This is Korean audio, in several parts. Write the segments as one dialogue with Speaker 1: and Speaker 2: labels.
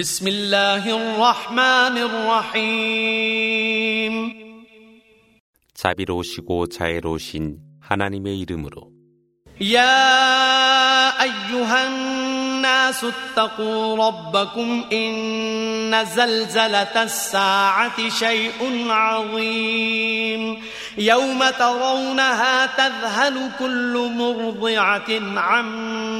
Speaker 1: بسم الله الرحمن الرحيم
Speaker 2: 자비로우시고 자애로우신 하나님의 이름으로
Speaker 1: يا أيها الناس اتقوا ربكم إن زلزلة الساعة شيء عظيم يوم ترونها تذهل كل مرضعة عما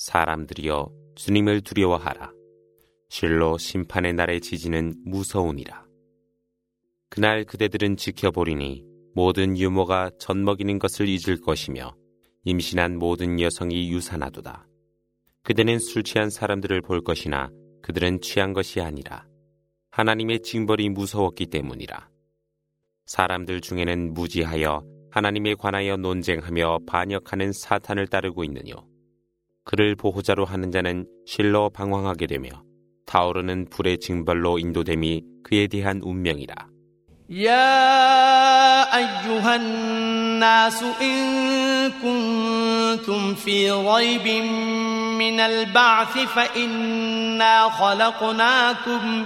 Speaker 2: 사람들이여 주님을 두려워하라. 실로 심판의 날의 지지는 무서우니라. 그날 그대들은 지켜보리니 모든 유모가 젖먹이는 것을 잊을 것이며 임신한 모든 여성이 유산하도다. 그대는 술 취한 사람들을 볼 것이나 그들은 취한 것이 아니라 하나님의 징벌이 무서웠기 때문이라. 사람들 중에는 무지하여 하나님에 관하여 논쟁하며 반역하는 사탄을 따르고 있느뇨. 그를 보호자로 하는 자는 실로 방황하게 되며 타오르는 불의 징벌로 인도됨이 그에 대한 운명이라.
Speaker 1: يا أيها الناس إن كنتم في ريب من البعث فإنا خلقناكم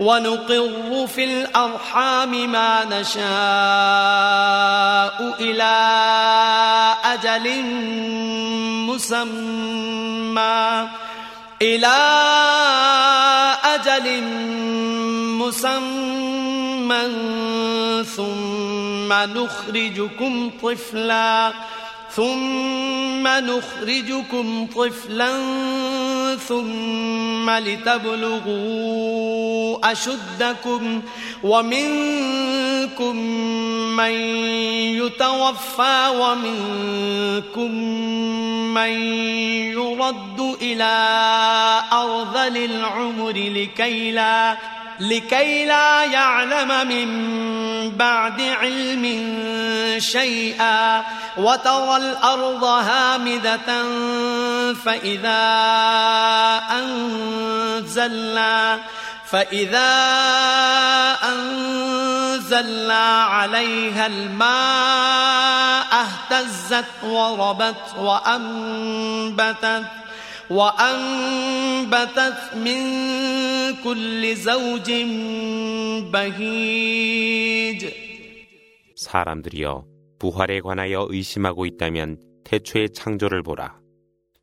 Speaker 1: ونقر في الأرحام ما نشاء إلى أجل مسمى إلى أجل مسمى ثم نخرجكم طفلا ثم نخرجكم طفلا ثم لتبلغوا أشدكم ومنكم من يتوفى ومنكم من يرد إلى أرذل العمر لكي لا لكي لا يعلم من بعد علم شيئا وترى الأرض هامدة فإذا أنزلنا فإذا أنزلنا عليها الماء اهتزت وربت وأنبتت وأنبتت من كل زوج بهيج
Speaker 2: 사람들이여 부활에 관하여 의심하고 있다면 태초의 창조를 보라.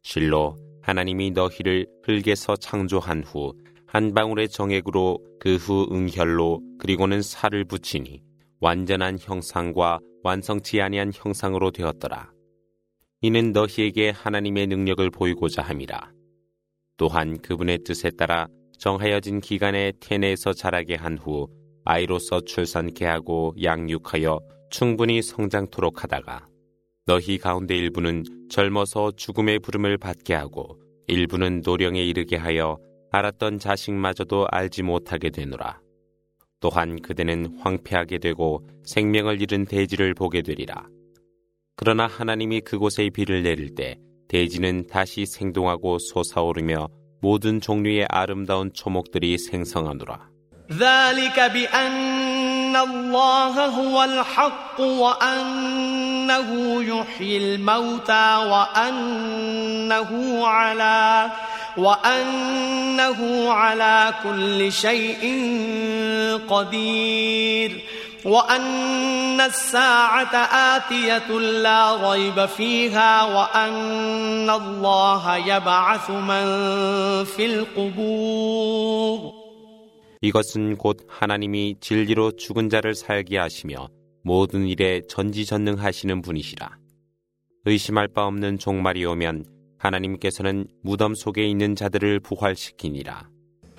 Speaker 2: 실로 하나님이 너희를 흙에서 창조한 후 한 방울의 정액으로 그 후 응혈로 그리고는 살을 붙이니 완전한 형상과 완성치 아니한 형상으로 되었더라. 이는 너희에게 하나님의 능력을 보이고자 함이라. 또한 그분의 뜻에 따라 정하여진 기간에 태내에서 자라게 한 후 아이로서 출산케 하고 양육하여 충분히 성장토록 하다가 너희 가운데 일부는 젊어서 죽음의 부름을 받게 하고 일부는 노령에 이르게 하여 알았던 자식마저도 알지 못하게 되노라. 또한 그대는 황폐하게 되고 생명을 잃은 대지를 보게 되리라. 그러나 하나님이 그곳에 비를 내릴 때 대지는 다시 생동하고 솟아오르며 모든 종류의 아름다운 초목들이 생성하노라.
Speaker 1: ذلك بأن الله هو الحق وأن وأنه يحيي الموتى وأنه على وأنه على كل شيء قدير وأن الساعة آتية لا ريب فيها وأن الله يبعث من في القبور
Speaker 2: 이것은 곧 하나님이 진리로 죽은 자를 살게 하시며 모든 일에 전지전능하시는 분이시라. 의심할 바 없는 종말이 오면 하나님께서는 무덤 속에 있는 자들을 부활시키니라.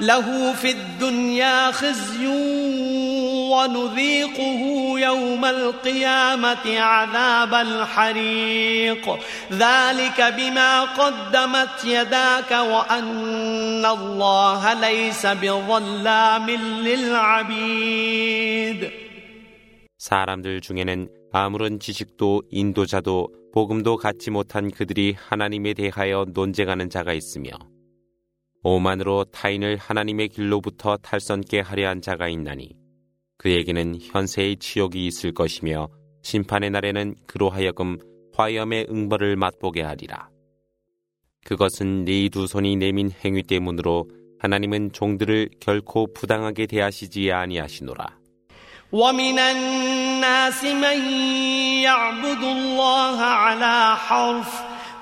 Speaker 1: له في الدنيا خزي ونذيقه يوم القيامة عذاب الحريق ذلك بما قدمت يداك وأن الله ليس بظلام للعبيد
Speaker 2: 사람들 중에는 아무런 지식도 인도자도 복음도 갖지 못한 그들이 하나님에 대하여 논쟁하는 자가 있으며 오만으로 타인을 하나님의 길로부터 탈선케 하려 한 자가 있나니 그에게는 현세의 치욕이 있을 것이며 심판의 날에는 그로 하여금 화염의 응벌을 맛보게 하리라. 그것은 네 두 손이 내민 행위 때문으로 하나님은 종들을 결코 부당하게 대하시지 아니하시노라.
Speaker 1: ومن الناس من يعبد الله على حرف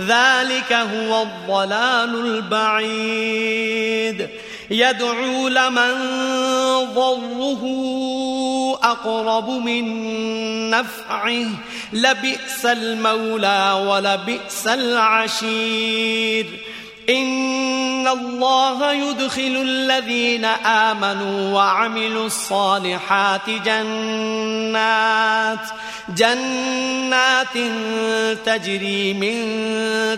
Speaker 1: ذلك هو الضلال البعيد. يدعو لمن ضره أقرب من نفعه. لبئس المولى ولبئس العشير. إن الله يدخل الذين آمنوا وعملوا الصالحات جنات جنات تجري من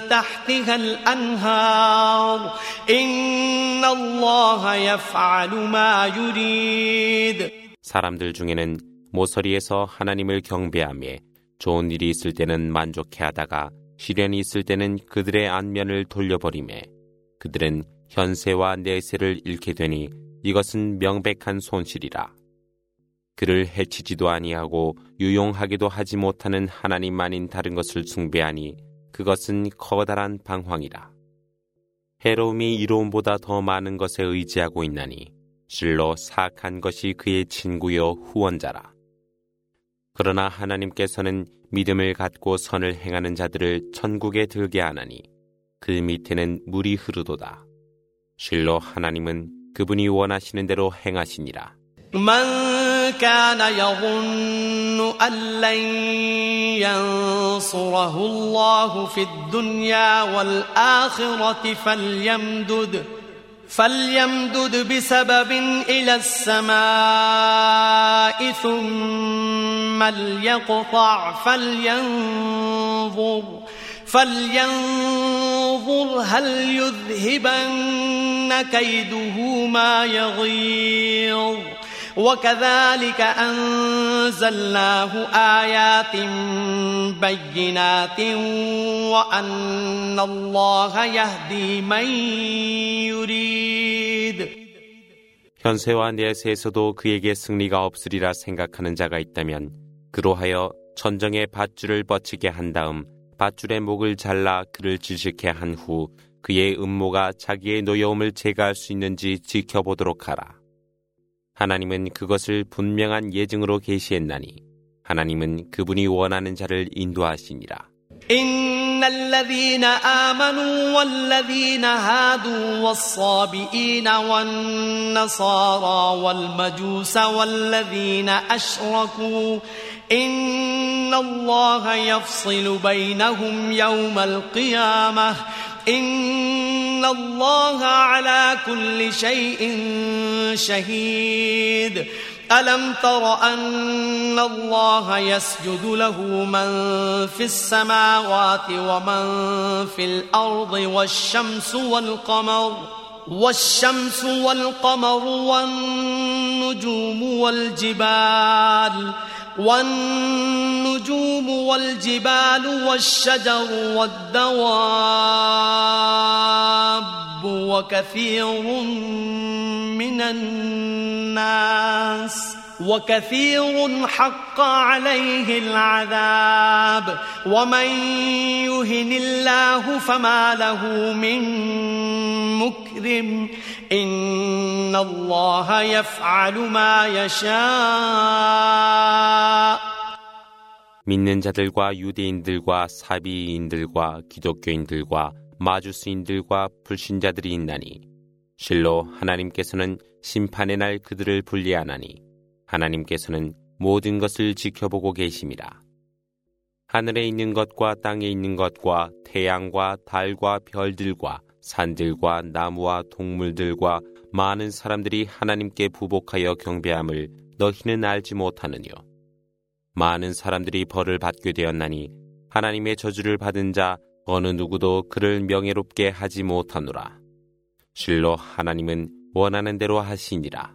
Speaker 1: تحتها الأنهار إن الله يفعل ما يريد
Speaker 2: 사람들 중에는 모서리에서 하나님을 경배하며 좋은 일이 있을 때는 만족해하다가 시련이 있을 때는 그들의 안면을 돌려버리매 그들은 현세와 내세를 잃게 되니 이것은 명백한 손실이라. 그를 해치지도 아니하고 유용하기도 하지 못하는 하나님만인 다른 것을 숭배하니 그것은 커다란 방황이라. 해로움이 이로움보다 더 많은 것에 의지하고 있나니 실로 사악한 것이 그의 친구여 후원자라. 그러나 하나님께서는 믿음을 갖고 선을 행하는 자들을 천국에 들게 하나니 그 밑에는 물이 흐르도다. 실로 하나님은 그분이 원하시는 대로 행하시니라.
Speaker 1: من كان يظن أن لن ينصره الله في الدنيا والآخرة فليمدد فليمدد بسبب إلى السماء ثم ليقطع فلينظر فلينظر هل يذهبن كيده ما يغيظ وكذلك أنزلناه آيات بينات وأن الله يهدي من يريد
Speaker 2: 현세와 내세에서도 그에게 승리가 없으리라 생각하는 자가 있다면 그로하여 천정의 밧줄을 뻗치게 한 다음 밧줄의 목을 잘라 그를 질식해 한 후 그의 음모가 자기의 노여움을 제거할 수 있는지 지켜보도록 하라. 하나님은 그것을 분명한 예증으로 계시했나니 하나님은 그분이 원하는 자를 인도하시니라.
Speaker 1: إن الذين آمنوا والذين هادوا والصابئين والنصارى والمجوس والذين أشركوا إن الله يفصل بينهم يوم القيامة إن الله على كل شيء شهيد ألم تر أن الله يسجد له من في السماوات ومن في الأرض والشمس والقمر والشمس والقمر والنجوم والجبال والنجوم والجبال والشجر والدواب وكثير من الناس وكثير حق عليه العذاب ومن يهن الله فما له من مكرم إن الله يفعل ما يشاء
Speaker 2: 믿는 자들과 유대인들과 사비인들과 기독교인들과 마주스인들과 불신자들이 있나니 실로 하나님께서는 심판의 날 그들을 분리하나니 하나님께서는 모든 것을 지켜보고 계심이라. 하늘에 있는 것과 땅에 있는 것과 태양과 달과 별들과 산들과 나무와 동물들과 많은 사람들이 하나님께 부복하여 경배함을 너희는 알지 못하느뇨. 많은 사람들이 벌을 받게 되었나니 하나님의 저주를 받은 자 어느 누구도 그를 명예롭게 하지 못하노라. 실로 하나님은 원하는 대로 하시니라.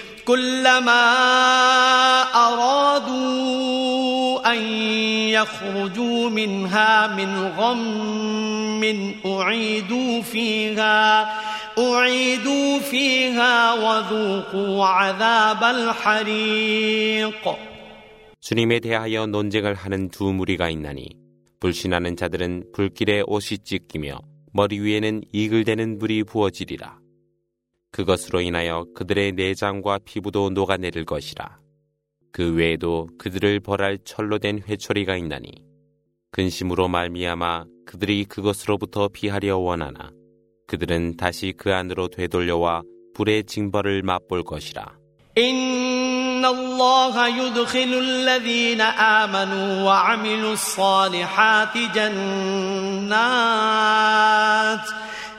Speaker 1: كلما أرادوا أن يخرجوا منها من غم أعيدوا فيها أعيدوا فيها وذوقوا عذاب الحريق
Speaker 2: 주님에 대하여 논쟁을 하는 두 무리가 있나니 불신하는 자들은 불길에 옷이 찢기며 머리 위에는 이글대는 불이 부어지리라. 그것으로 인하여 그들의 내장과 피부도 녹아내릴 것이라. 그 외에도 그들을 벌할 철로 된 회초리가 있나니 근심으로 말미암아 그들이 그것으로부터 피하려 원하나 그들은 다시 그 안으로 되돌려와 불의 징벌을 맛볼 것이라.
Speaker 1: إن الله يدخل الذين آمنوا وعملوا الصالحات جنات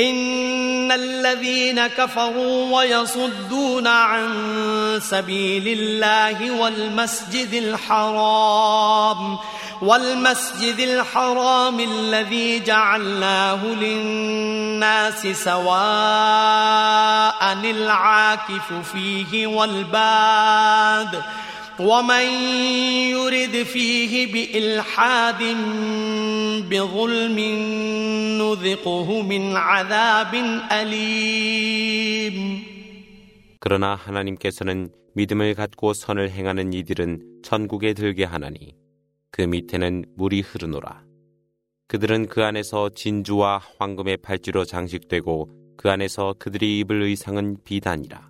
Speaker 1: إن الذين كفروا ويصدون عن سبيل الله والمسجد الحرام والمسجد الحرام الذي جعلناه للناس سواء العاكف فيه والباد ومن يرد فيه بإلحاد بظلم نذقه من عذاب أليم
Speaker 2: 그러나 하나님께서는 믿음을 갖고 선을 행하는 이들은 천국에 들게 하나니 그 밑에는 물이 흐르노라. 그들은 그 안에서 진주와 황금의 팔찌로 장식되고 그 안에서 그들이 입을 의상은 비단이라.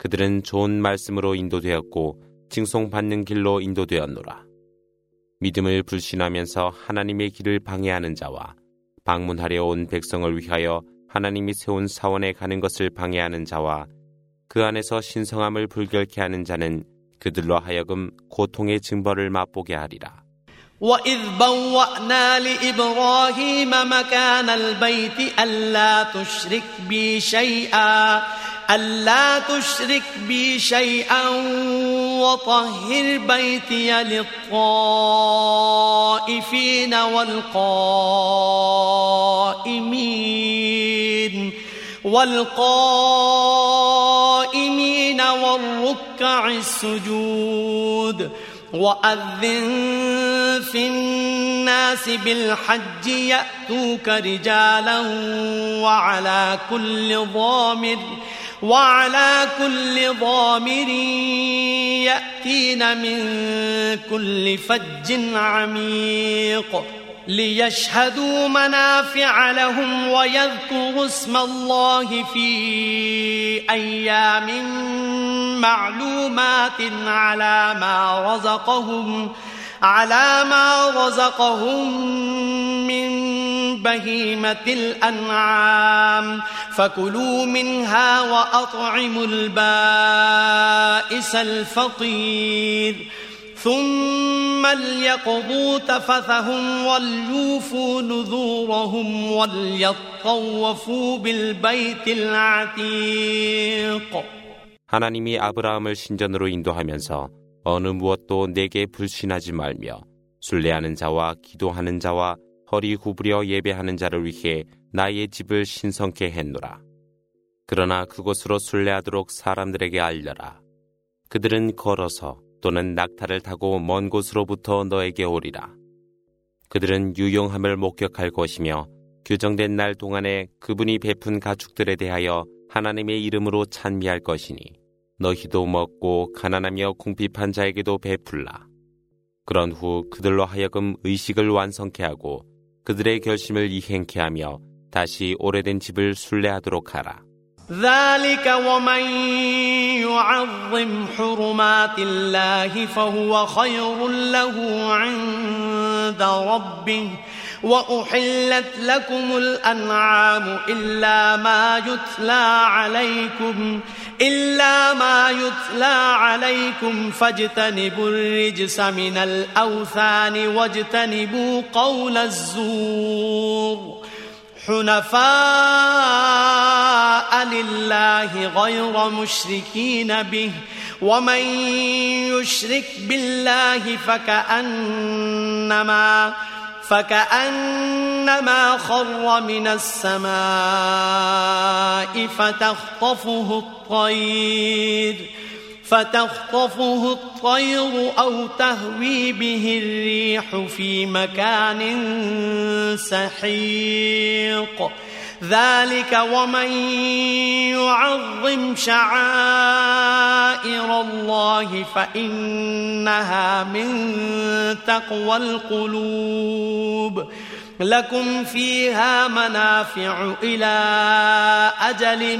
Speaker 2: 그들은 좋은 말씀으로 인도되었고 칭송받는 길로 인도되었노라. 믿음을 불신하면서 하나님의 길을 방해하는 자와 방문하려 온 백성을 위하여 하나님이 세운 사원에 가는 것을 방해하는 자와 그 안에서 신성함을 불결케 하는 자는 그들로 하여금 고통의 증벌을 맛보게 하리라.
Speaker 1: وإذ بوأنا لإبراهيم مكان البيت ألا تشرك بي شيئا ألا تشرك بي شيئا وطهر بيتي للطائفين والقائمين والقائمين والركع السجود وأذن في الناس بالحج يأتوك رجالا وعلى كل ضامر وعلى كل ضامر يأتين من كل فج عميق ليشهدوا منافع لهم ويذكروا اسم الله في أيام معلومات على ما رزقهم على ما رزقهم من بهيمة الأنعام فكلوا منها وأطعموا البائس الفقير ثم ليقضوا تفثهم وليوفوا نذورهم وليطوفوا بالبيت العتيق
Speaker 2: 하나님이 아브라함을 신전으로 인도하면서 어느 무엇도 내게 불신하지 말며 순례하는 자와 기도하는 자와 허리 구부려 예배하는 자를 위해 나의 집을 신성케 했노라. 그러나 그곳으로 순례하도록 사람들에게 알려라. 그들은 걸어서 또는 낙타를 타고 먼 곳으로부터 너에게 오리라. 그들은 유용함을 목격할 것이며 규정된 날 동안에 그분이 베푼 가축들에 대하여 하나님의 이름으로 찬미할 것이니 너희도 먹고 가난하며 궁핍한 자에게도 베풀라. 그런 후 그들로 하여금 의식을 완성케 하고 그들의 결심을 이행케 하며 다시 오래된 집을 순례하도록 하라.
Speaker 1: ذلك ومن يعظم حرمات الله فهو خير له عند ربه وأحلت لكم الأنعام إلا ما يتلى عليكم إلا ما يتلى عليكم فاجتنبوا الرجس من الأوثان واجتنبوا قول الزور حنفاء لله غير مشركين به ومن يشرك بالله فكأنما فكأنما خر من السماء فتخطفه الطير فتخطفه الطير أو تهوي به الريح في مكان سحيق. ذلك ومن يعظم شعائر الله فإنها من تقوى القلوب. لكم فيها منافع إلى أجل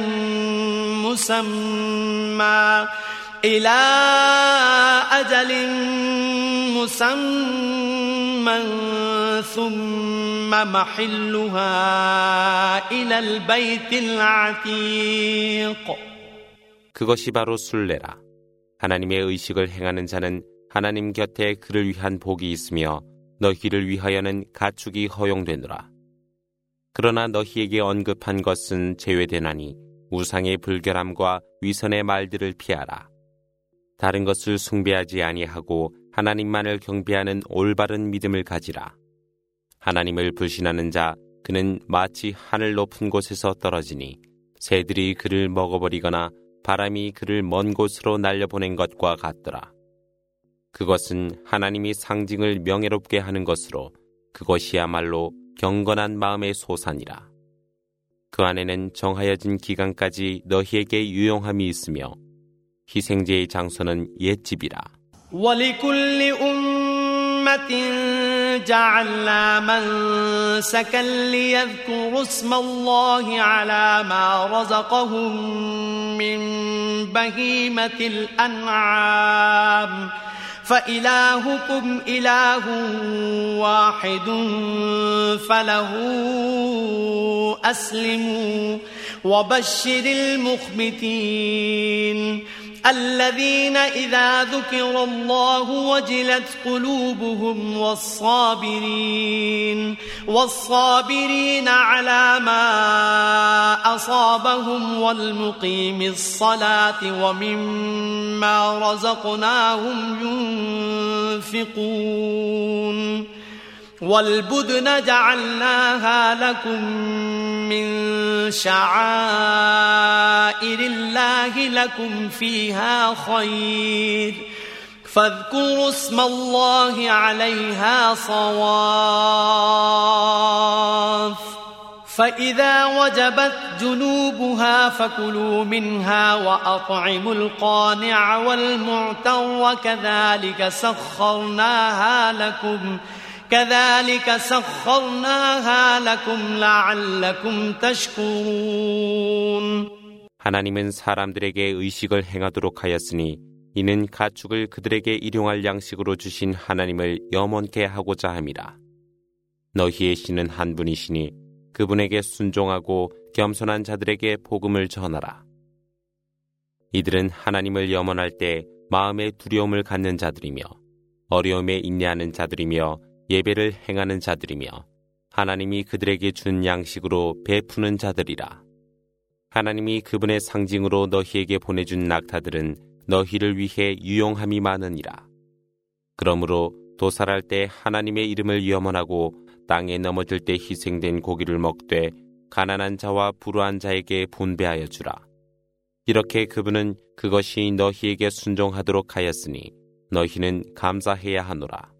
Speaker 1: مسمى. إلى أجل مسمى ثم محلها إلى البيت العتيق
Speaker 2: 그것이 바로 순례라. 하나님의 의식을 행하는 자는 하나님 곁에 그를 위한 복이 있으며 너희를 위하여는 가축이 허용되노라. 그러나 너희에게 언급한 것은 제외되나니 우상의 불결함과 위선의 말들을 피하라. 다른 것을 숭배하지 아니하고 하나님만을 경배하는 올바른 믿음을 가지라. 하나님을 불신하는 자 그는 마치 하늘 높은 곳에서 떨어지니 새들이 그를 먹어버리거나 바람이 그를 먼 곳으로 날려보낸 것과 같더라. 그것은 하나님이 상징을 명예롭게 하는 것으로 그것이야말로 경건한 마음의 소산이라. 그 안에는 정하여진 기간까지 너희에게 유용함이 있으며 희생제의 장소는 옛집이라.
Speaker 1: ولكل أمة جعلنا منسكا ليذكروا اسم الله على ما رزقهم من بهيمة الأنعام فإلهكم إله واحد فله أسلموا وبشر المخبتين الذين إذا ذكر الله وجلت قلوبهم والصابرين والصابرين على ما أصابهم والمقيم الصلاة ومما رزقناهم ينفقون. والبدن جعلناها لكم من شعائر الله لكم فيها خير. فاذكروا اسم الله عليها صواف. فإذا وجبت جنوبها فكلوا منها وأطعموا القانع والمعتر وكذلك سخرناها لكم ۖ كذلك سخرناها لكم لعلكم تشكرون
Speaker 2: 하나님은 사람들에게 의식을 행하도록 하였으니 이는 가축을 그들에게 일용할 양식으로 주신 하나님을 염원케 하고자 함이라. 너희의 신은 한 분이시니 그분에게 순종하고 겸손한 자들에게 복음을 전하라. 이들은 하나님을 염원할 때 마음의 두려움을 갖는 자들이며 어려움에 인내하는 자들이며 예배를 행하는 자들이며 하나님이 그들에게 준 양식으로 베푸는 자들이라. 하나님이 그분의 상징으로 너희에게 보내준 낙타들은 너희를 위해 유용함이 많으니라. 그러므로 도살할 때 하나님의 이름을 염원하고 땅에 넘어질 때 희생된 고기를 먹되 가난한 자와 불우한 자에게 분배하여 주라. 이렇게 그분은 그것이 너희에게 순종하도록 하였으니 너희는 감사해야 하노라.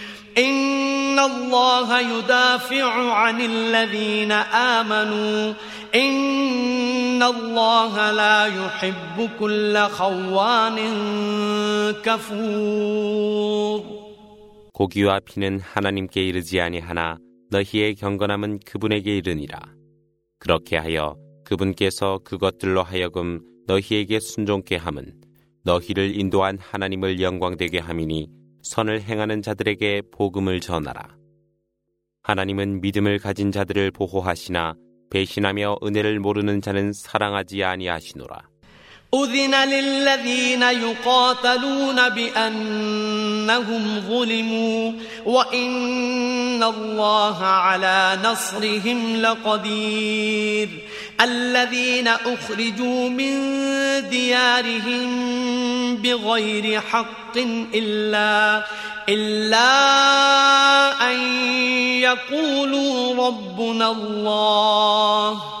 Speaker 1: إن الله يدافع عن الذين آمنوا إن الله لا يحب كل خوان كفور
Speaker 2: 고기와 피는 하나님께 이르지 아니하나 너희의 경건함은 그분에게 이르니라. 그렇게 하여 그분께서 그것들로 하여금 너희에게 순종케 함은 너희를 인도한 하나님을 영광되게 함이니 선을 행하는 자들에게 복음을 전하라. 하나님은 믿음을 가진 자들을 보호하시나 배신하며 은혜를 모르는 자는 사랑하지 아니하시노라.
Speaker 1: أذن للذين يقاتلون بأنهم ظلموا وإن الله على نصرهم لقدير الذين أخرجوا من ديارهم بغير حق إلا إلا أن يقولوا ربنا الله.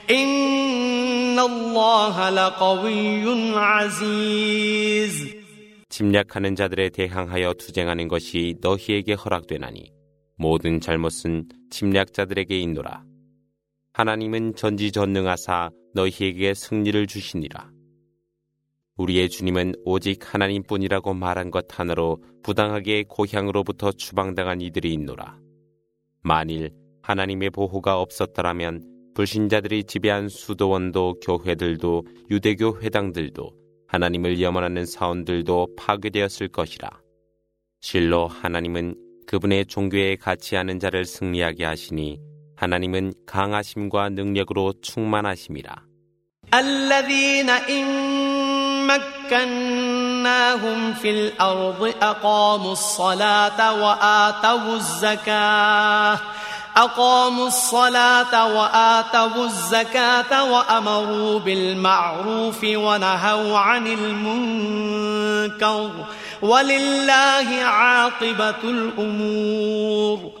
Speaker 2: 침략하는 자들에 대항하여 투쟁하는 것이 너희에게 허락되나니 모든 잘못은 침략자들에게 있노라. 하나님은 전지전능하사 너희에게 승리를 주시니라. 우리의 주님은 오직 하나님뿐이라고 말한 것 하나로 부당하게 고향으로부터 추방당한 이들이 있노라. 만일 하나님의 보호가 없었더라면 불신자들이 지배한 수도원도 교회들도 유대교 회당들도 하나님을 염원하는 사원들도 파괴되었을 것이라. 실로 하나님은 그분의 종교에 같이 하는 자를 승리하게 하시니 하나님은 강하심과 능력으로 충만하심이라.
Speaker 1: مكناهم في الأرض أقاموا الصلاة وآتوا الزكاة أقاموا الصلاة وآتوا الزكاة وأمروا بالمعروف ونهوا عن المنكر. ولله عاقبة الأمور.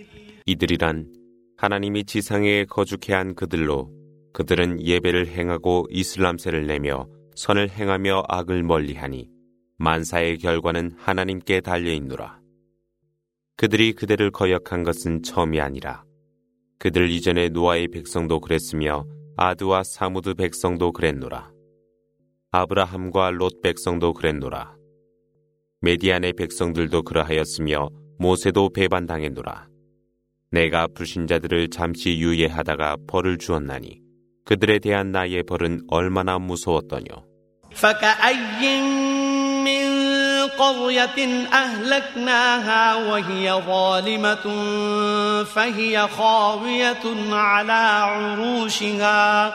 Speaker 2: 이들이란 하나님이 지상에 거주케 한 그들로 그들은 예배를 행하고 이슬람세를 내며 선을 행하며 악을 멀리하니 만사의 결과는 하나님께 달려 있노라. 그들이 그대를 거역한 것은 처음이 아니라 그들 이전에 노아의 백성도 그랬으며 아드와 사무드 백성도 그랬노라. 아브라함과 롯 백성도 그랬노라. 메디안의 백성들도 그러하였으며 모세도 배반당했노라. 내가 불신자들을 잠시 유예하다가 벌을 주었나니 그들에 대한 나의 벌은 얼마나 무서웠더뇨.
Speaker 1: قرية أهلكناها وهي ظالمة فهي خاوية على عروشها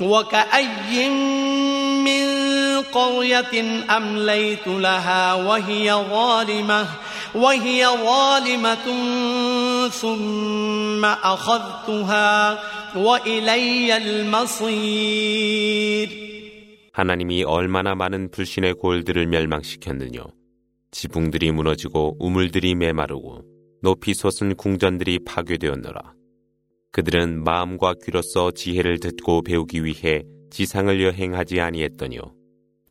Speaker 1: وكأي من قرية أمليت لها وهي ظالمة وهي ظالمة ثم أخذتها وإلي المصير
Speaker 2: 하나님이 얼마나 많은 불신의 골들을 멸망시켰느뇨. 지붕들이 무너지고 우물들이 메마르고 높이 솟은 궁전들이 파괴되었노라. 그들은 마음과 귀로서 지혜를 듣고 배우기 위해 지상을 여행하지 아니했더뇨.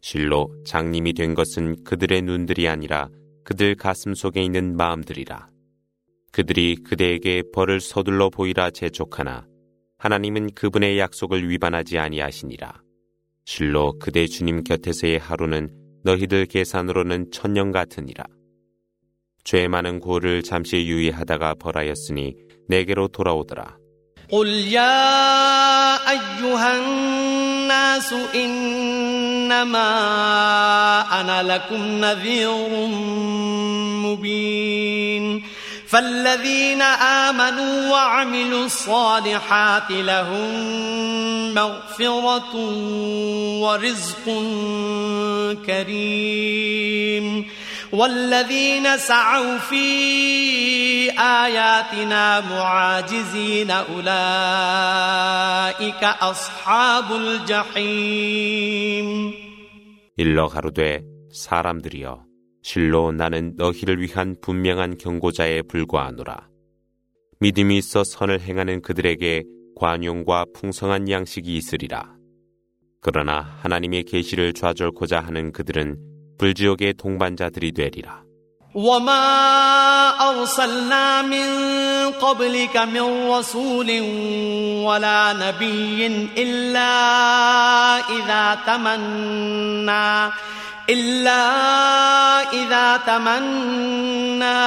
Speaker 2: 실로 장님이 된 것은 그들의 눈들이 아니라 그들 가슴 속에 있는 마음들이라. 그들이 그대에게 벌을 서둘러 보이라 재촉하나 하나님은 그분의 약속을 위반하지 아니하시니라. 실로 그대 주님 곁에서의 하루는 너희들 계산으로는 천년 같으니라. 죄 많은 고를 잠시 유의하다가 벌하였으니 내게로 돌아오더라.
Speaker 1: قل يا أيها الناس إنما أنا لكم نذير مبين فالذين آمنوا وعملوا الصالحات لهم مغفرة ورزق كريم والذين سعوا في آياتنا معاجزين أولئك أصحاب الجحيم
Speaker 2: 일러 가로되 사람들이여 실로 나는 너희를 위한 분명한 경고자에 불과하노라. 믿음이 있어 선을 행하는 그들에게 관용과 풍성한 양식이 있으리라. 그러나 하나님의 계시를 좌절코자 하는 그들은 불지옥의 동반자들이 되리라.
Speaker 1: وما أرسلنا من قبلك من رسول ولا نبي إلا إذا تمنى إلا إذا تمنى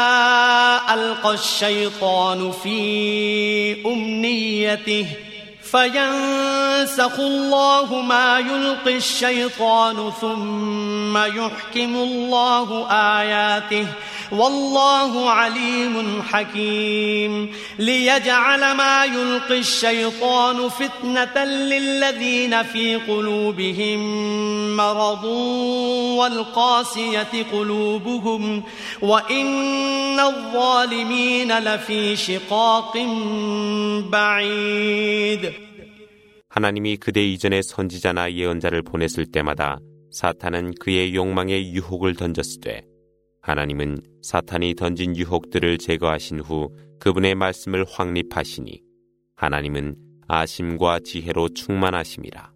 Speaker 1: ألقى الشيطان في أمنيته فينسخ الله ما يلقي الشيطان ثم يحكم الله آياته والله عليم حكيم. ليجعل ما يلقي الشيطان فتنة للذين في قلوبهم مرض والقاسية قلوبهم وإن الظالمين لفي شقاق بعيد
Speaker 2: 하나님이 그대 이전에 선지자나 예언자를 보냈을 때마다 사탄은 그의 욕망에 유혹을 던졌으되 하나님은 사탄이 던진 유혹들을 제거하신 후 그분의 말씀을 확립하시니 하나님은 아심과 지혜로 충만하심이라.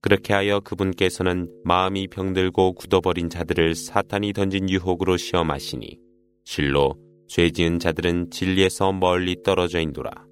Speaker 2: 그렇게 하여 그분께서는 마음이 병들고 굳어버린 자들을 사탄이 던진 유혹으로 시험하시니 실로 죄 지은 자들은 진리에서 멀리 떨어져 있노라.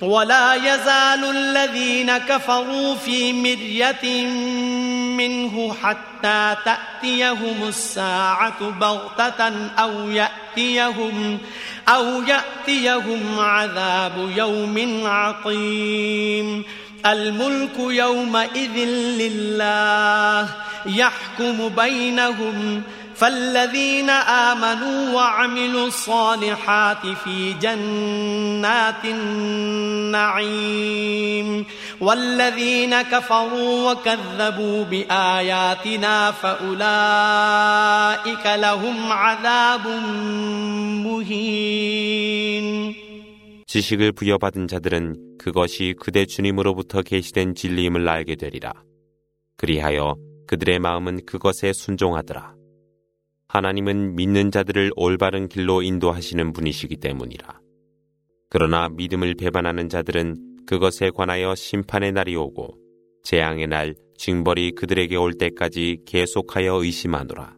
Speaker 1: ولا يزال الذين كفروا في مرية منه حتى تأتيهم الساعة بغتة أو يأتيهم أو يأتيهم عذاب يوم عقيم. الملك يومئذ لله يحكم بينهم فالذين آمنوا وعملوا الصالحات في جنات النعيم والذين كفروا وكذبوا بآياتنا فأولئك لهم عذاب مهين
Speaker 2: 지식을 부여받은 자들은 그것이 그대 주님으로부터 계시된 진리임을 알게 되리라. 그리하여 그들의 마음은 그것에 순종하더라. 하나님은 믿는 자들을 올바른 길로 인도하시는 분이시기 때문이라. 그러나 믿음을 배반하는 자들은 그것에 관하여 심판의 날이 오고 재앙의 날 징벌이 그들에게 올 때까지 계속하여 의심하노라.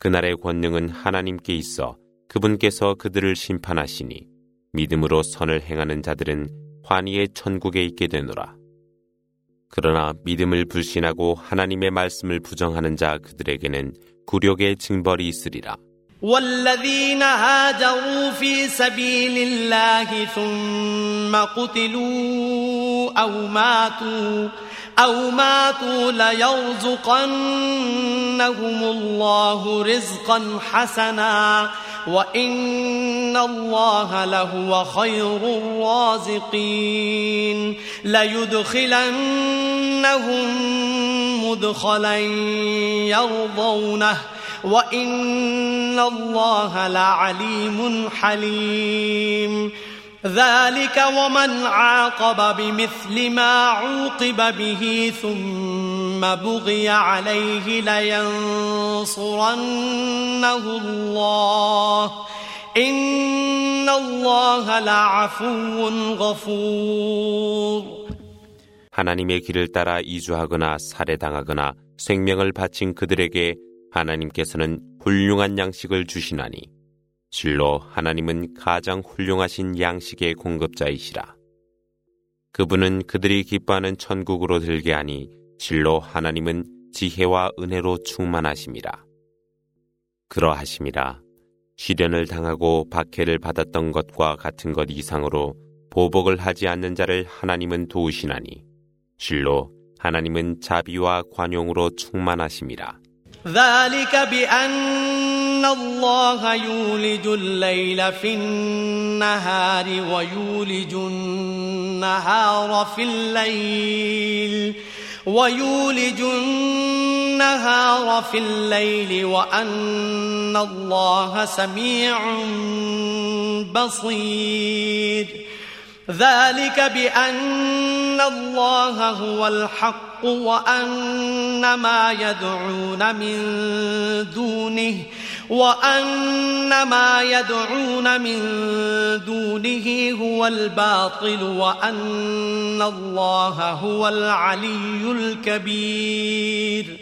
Speaker 2: 그날의 권능은 하나님께 있어 그분께서 그들을 심판하시니 믿음으로 선을 행하는 자들은 환희의 천국에 있게 되노라. 그러나 믿음을 불신하고 하나님의 말씀을 부정하는 자 그들에게는 굴욕의 징벌이 있으리라.
Speaker 1: والذين هاجروا في سبيل الله ثم قتلوا أو ماتوا أو ماتوا ليرزقنهم الله رزقا حسنا وإن الله لهو خير الرازقين ليدخلنهم مدخلا يرضونه وإن الله لعليم حليم ذلك ومن عاقب بمثل ما عوقب به ثم بغي عليه لينصرنه الله إن الله لعفو غفور
Speaker 2: 하나님의 길을 따라 이주하거나 살해당하거나 생명을 바친 그들에게 하나님께서는 훌륭한 양식을 주시나니 실로 하나님은 가장 훌륭하신 양식의 공급자이시라. 그분은 그들이 기뻐하는 천국으로 들게 하니 실로 하나님은 지혜와 은혜로 충만하심이라. 그러하심이라. 시련을 당하고 박해를 받았던 것과 같은 것 이상으로 보복을 하지 않는 자를 하나님은 도우시나니 실로 하나님은 자비와 관용으로 충만하심이라.
Speaker 1: ذلك بأن الله يولج الليل في النهار ويولج النهار في الليل ويولج النهار في الليل وأن الله سميع بصير ذلك بأن الله هو الحق وأن ما يدعون من دونه وأن ما يدعون من دونه هو الباطل وأن الله هو العلي الكبير.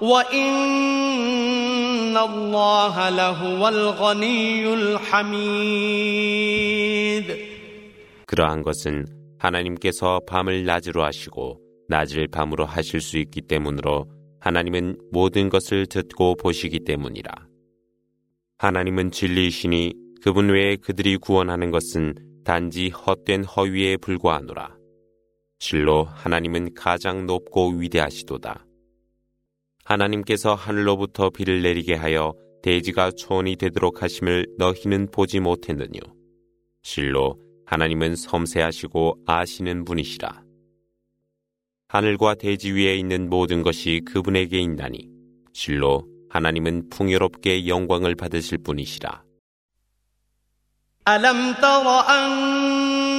Speaker 1: وإن الله لهو الغني الحميد
Speaker 2: 그러한 것은 하나님께서 밤을 낮으로 하시고 낮을 밤으로 하실 수 있기 때문으로 하나님은 모든 것을 듣고 보시기 때문이라. 하나님은 진리이시니 그분 외에 그들이 구원하는 것은 단지 헛된 허위에 불과하노라. 실로 하나님은 가장 높고 위대하시도다. 하나님께서 하늘로부터 비를 내리게 하여 대지가 초원이 되도록 하심을 너희는 보지 못했느뇨. 실로 하나님은 섬세하시고 아시는 분이시라. 하늘과 대지 위에 있는 모든 것이 그분에게 있나니 실로 하나님은 풍요롭게 영광을 받으실 분이시라.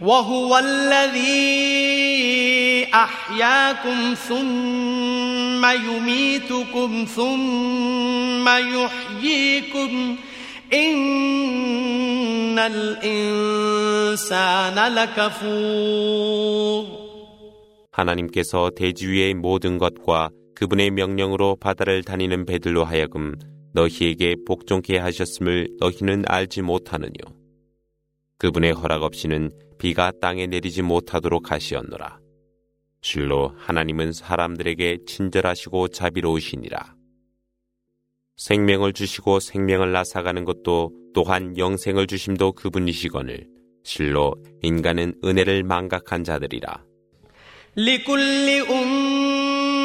Speaker 1: وهو الذي أحياكم ثم يميتكم ثم يحييكم إن الإنسان لكفور
Speaker 2: 하나님께서 대지 위의 모든 것과 그분의 명령으로 바다를 다니는 배들로 하여금 너희에게 복종케 하셨음을 너희는 알지 못하느뇨. 그분의 허락 없이는 비가 땅에 내리지 못하도록 하시었노라. 실로 하나님은 사람들에게 친절하시고 자비로우시니라. 생명을 주시고 생명을 나사가는 것도 또한 영생을 주심도 그분이시거늘 실로 인간은 은혜를 망각한 자들이라.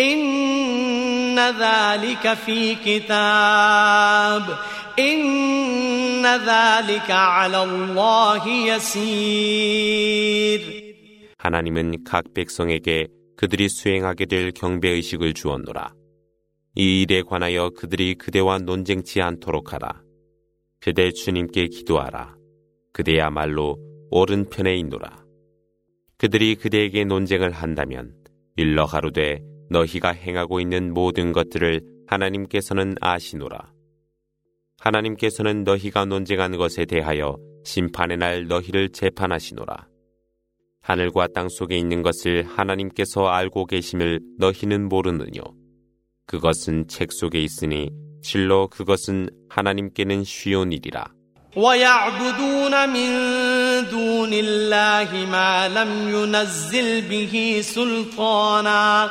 Speaker 1: إن ذلك في كتاب إن ذلك على الله يسير
Speaker 2: 하나님은 각 백성에게 그들이 수행하게 될 경배의식을 주었노라. 이 일에 관하여 그들이 그대와 논쟁치 않도록 하라. 그대 주님께 기도하라. 그대야말로 옳은 편에 있노라. 그들이 그대에게 논쟁을 한다면 일러 가로되 너희가 행하고 있는 모든 것들을 하나님께서는 아시노라. 하나님께서는 너희가 논쟁한 것에 대하여 심판의 날 너희를 재판하시노라. 하늘과 땅 속에 있는 것을 하나님께서 알고 계심을 너희는 모르느뇨. 그것은 책 속에 있으니 실로 그것은 하나님께는 쉬운 일이라.
Speaker 1: ويعبدون من دون الله ما لم ينزل به سلطانا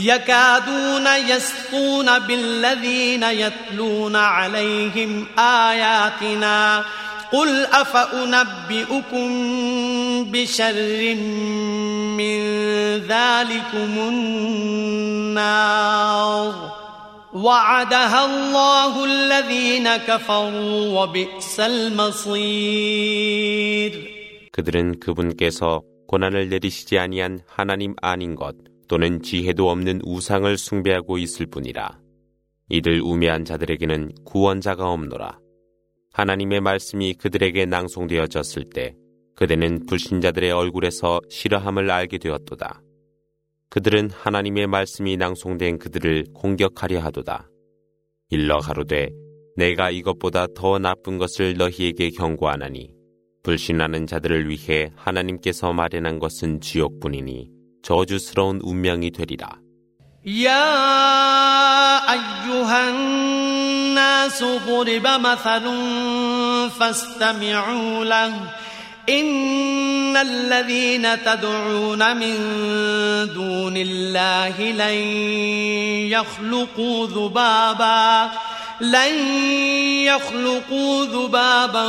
Speaker 1: يكادون يسطون بالذين يتلون عليهم آياتنا قل أفأنبئكم بشر من ذلكم النار وعدها الله الذين كفروا وبئس المصير
Speaker 2: 그들은 그분께서 고난을 내리시지 아니한 하나님 아닌 것 또는 지혜도 없는 우상을 숭배하고 있을 뿐이라. 이들 우매한 자들에게는 구원자가 없노라. 하나님의 말씀이 그들에게 낭송되어졌을 때 그대는 불신자들의 얼굴에서 싫어함을 알게 되었도다. 그들은 하나님의 말씀이 낭송된 그들을 공격하려 하도다. 일러 가로되 내가 이것보다 더 나쁜 것을 너희에게 경고하나니 불신하는 자들을 위해 하나님께서 마련한 것은 지옥뿐이니 저주스러운 운명이 되리라.
Speaker 1: يا أيها الناس ضرب مثل فاستمعوا له إن الذين تدعون من دون الله لن يخلقوا ذبابا لن يخلقوا ذبابا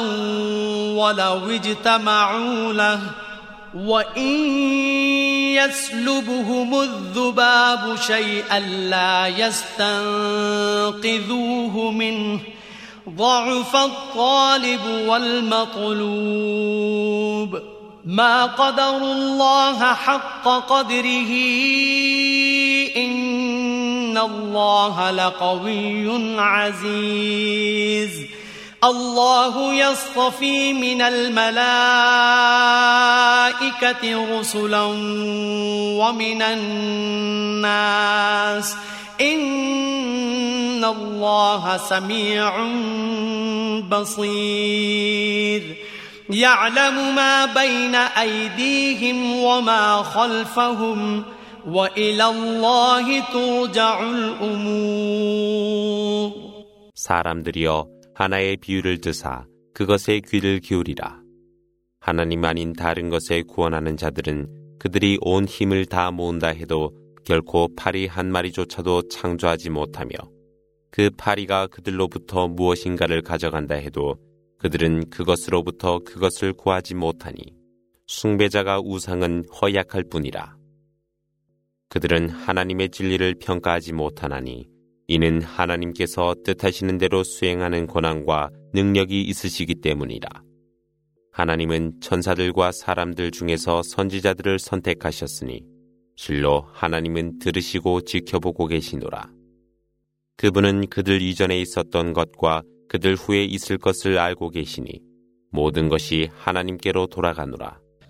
Speaker 1: ولو اجتمعوا له وإن يسلبهم الذباب شيئا لا يستنقذوه منه ضعف الطالب والمطلوب. ما قدر الله حق قدره إن الله لقوي عزيز الله يصطفي من الملائكة رسلا ومن الناس إن الله سميع بصير يعلم ما بين أيديهم وما خلفهم وإلى الله ترجع الأمور
Speaker 2: 사람들이여 하나의 비유를 드사 그것에 귀를 기울이라. 하나님 아닌 다른 것에 구원하는 자들은 그들이 온 힘을 다 모은다 해도 결코 파리 한 마리조차도 창조하지 못하며 그 파리가 그들로부터 무엇인가를 가져간다 해도 그들은 그것으로부터 그것을 구하지 못하니 숭배자가 우상은 허약할 뿐이라. 그들은 하나님의 진리를 평가하지 못하나니 이는 하나님께서 뜻하시는 대로 수행하는 권한과 능력이 있으시기 때문이라. 하나님은 천사들과 사람들 중에서 선지자들을 선택하셨으니 실로 하나님은 들으시고 지켜보고 계시노라. 그분은 그들 이전에 있었던 것과 그들 후에 있을 것을 알고 계시니 모든 것이 하나님께로 돌아가노라.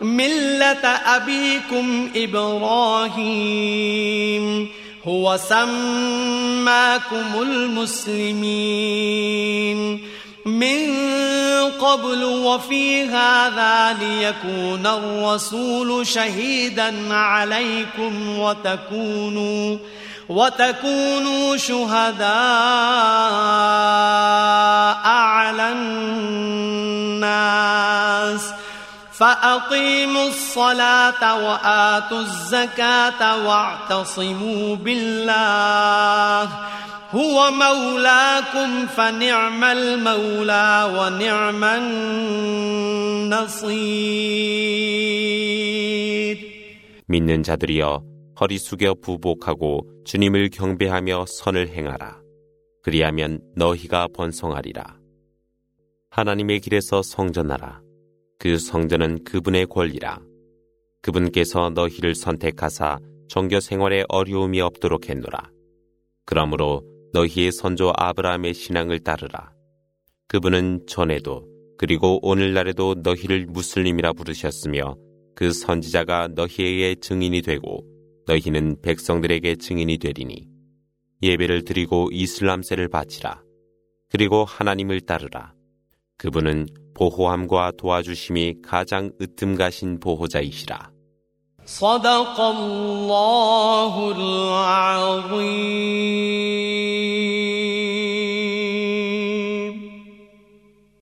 Speaker 1: ملة أبيكم إبراهيم هو سماكم المسلمين من قبل وفي هذا ليكون الرسول شهيدا عليكم وتكونوا وتكونوا شهداء على الناس فأقيموا الصلاة وآتوا الزكاة واعتصموا بالله هو مولاكم فنعم المولى ونعم النصير
Speaker 2: 믿는 자들이여 허리 숙여 부복하고 주님을 경배하며 선을 행하라. 그리하면 너희가 번성하리라. 하나님의 길에서 성전하라. 그 성전은 그분의 권리라. 그분께서 너희를 선택하사 정교 생활에 어려움이 없도록 했노라. 그러므로 너희의 선조 아브라함의 신앙을 따르라. 그분은 전에도 그리고 오늘날에도 너희를 무슬림이라 부르셨으며 그 선지자가 너희에게 증인이 되고 너희는 백성들에게 증인이 되리니 예배를 드리고 이슬람세를 바치라. 그리고 하나님을 따르라. 그분은 보호함과 도와주심이 가장 으뜸가신 보호자이시라.
Speaker 1: صدق الله العظيم